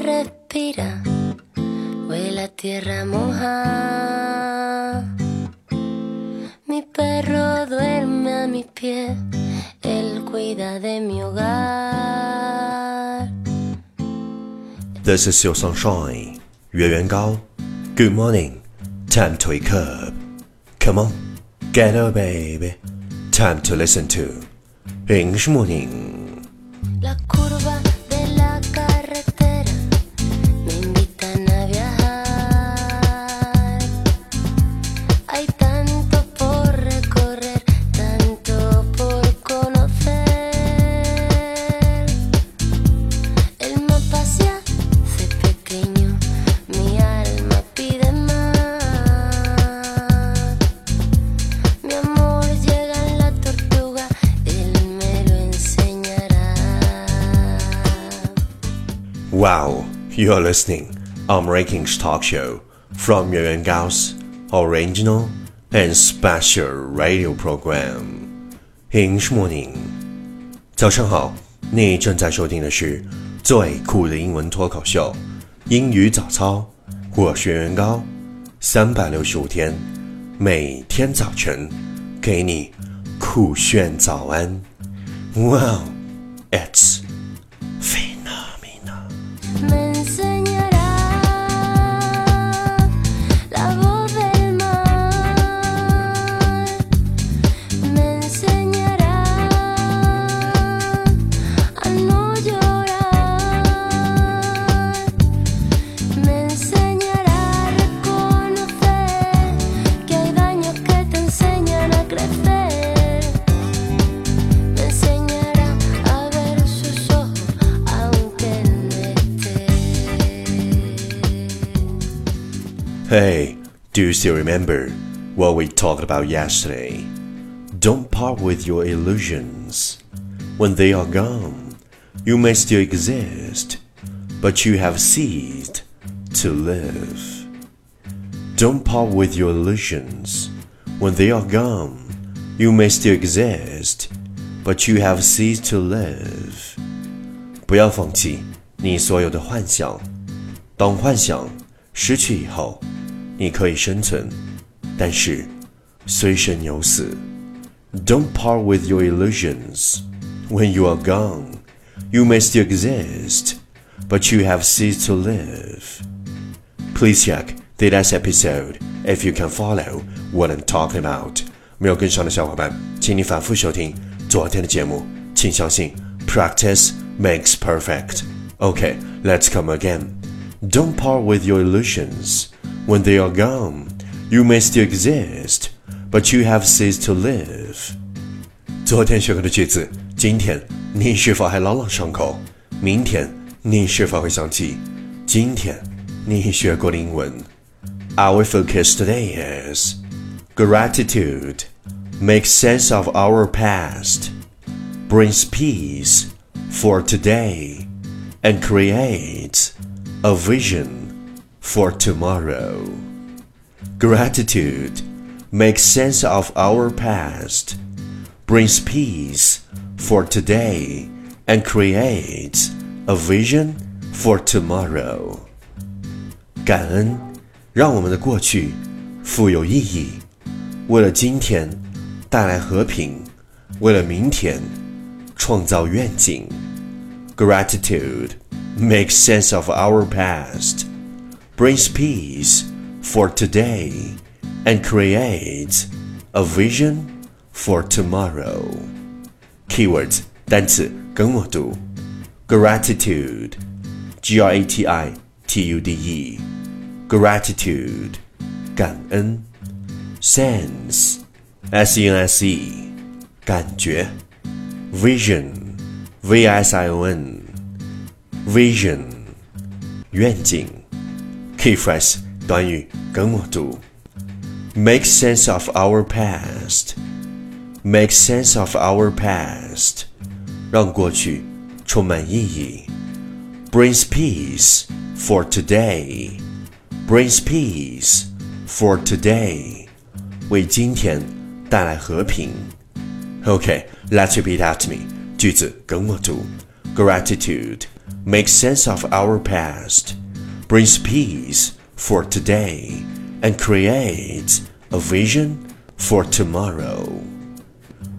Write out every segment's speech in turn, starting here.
respira, huele a tierra moja. Mi perro duerme a mis pies, él cuida de mi hogar. This is your sunshine，月圆高。Good morning, time to wake up. Come on, get up, baby. Time to listen to English morning. Wow, you are listening on Rankings Talk Show from Yuan Gao's original and special radio program English Morning. 早上好，你正在收听的是最酷的英文脱口秀——英语早操。我是袁高，三百六十五天，每天早晨给你酷炫早安。Wow, it's do you still remember what we talked about yesterday? Don't part with your illusions. When they are gone, you may still exist, but you have ceased to live. Don't part with your illusions. When they are gone, you may still exist, but you have ceased to live. 不要放弃你所有的幻想。当幻想失去以后， 你可以生存，但是虽生犹死。Don't part with your illusions. When you are gone, you may still exist, but you have ceased to live. Please check the last episode if you can follow what I'm talking about. 没有跟上的小伙伴，请你反复收听昨天的节目。请相信，practice makes perfect. Okay, let's come again. Don't part with your illusions. When they are gone, you may still exist, but you have ceased to live. 昨天学过的句子，今天你是否还朗朗上口？明天你是否会想起今天你学过的英文？Our focus today is gratitude. Make sense of our past. Brings peace for today and creates a vision for tomorrow. Gratitude makes sense of our past, brings peace for today, and creates a vision for tomorrow. 感恩让我们的过去富有意义，为了今天带来和平，为了明天创造愿景。Gratitude makes sense of our past, brings peace for today, and creates a vision for tomorrow. Keywords 单词跟我读：gratitude, g r a t i t u d e, gratitude 感恩；sense, s e n s e 感觉；vision, v i s i o n, vision 愿景。 Key phrase 短语跟我读：make sense of our past, make sense of our past，让过去充满意义。brings peace for today, brings peace for today，为今天带来和平。Okay, let's repeat after me. 句子跟我读：Gratitude makes sense of our past, brings peace for today, and creates a vision for tomorrow.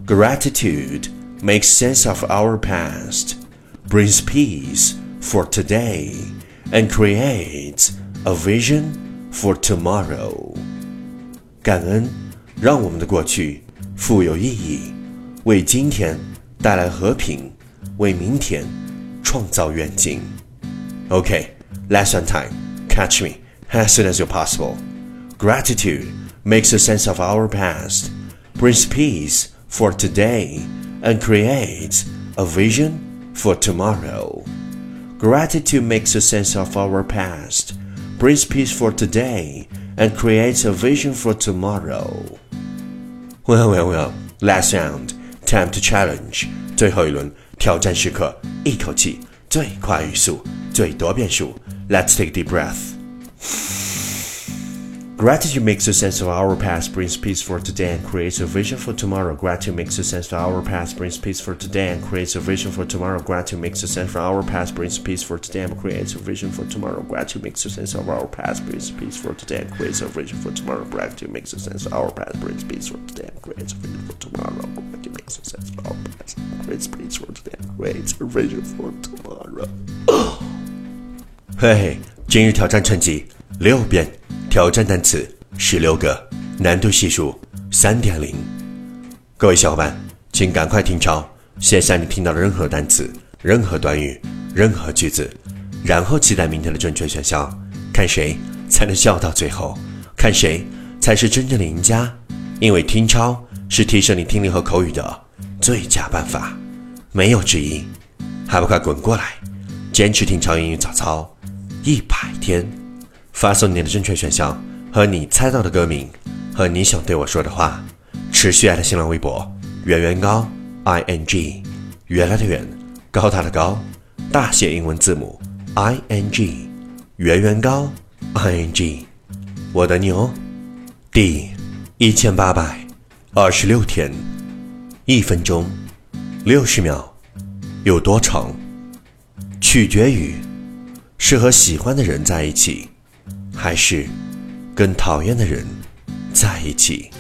Gratitude makes sense of our past, brings peace for today, and creates a vision for tomorrow. 感恩让我们的过去富有意义，为今天带来和平，为明天创造愿景。 Okay, lesson time. Catch me as soon as you're possible. Gratitude makes a sense of our past, brings peace for today, and creates a vision for tomorrow. Gratitude makes a sense of our past, brings peace for today, and creates a vision for tomorrow. Well, well, well. Last round, time to challenge. 最后一轮挑战时刻，一口气最快语速，最多变数。 Let's take a deep breath. Gratitude makes a sense of our past, brings peace for today, and creates a vision for tomorrow. Gratitude makes a sense of our past, brings peace for today, and creates a vision for tomorrow. Gratitude makes a sense of our past, brings peace for today, and creates a vision for tomorrow. Gratitude makes a sense of our past, brings peace for today, and creates a vision for tomorrow. Gratitude makes a sense of our past, brings peace for today, and creates a vision for tomorrow. Gratitude makes a sense of our past, creates peace for today, and creates a vision for tomorrow. 嘿嘿，今日挑战成绩六遍。挑战单词十六个，难度系数三点零。各位小伙伴，请赶快听抄，写下你听到的任何单词、任何短语、任何句子，然后期待明天的正确选项，看谁才能笑到最后，看谁才是真正的赢家。因为听抄是提升你听力和口语的最佳办法，没有之一。还不快滚过来，坚持听抄英语早操一百天！发送你的正确选项和你猜到的歌名和你想对我说的话，持续爱的新浪微博圆圆高 i n g，原来的圆，高大的高，大写英文字母 i n g，圆圆高 i n g，我等你哦。第一千八百二十六天，一分钟六十秒，有多长？取决于是和喜欢的人在一起。还是跟讨厌的人在一起。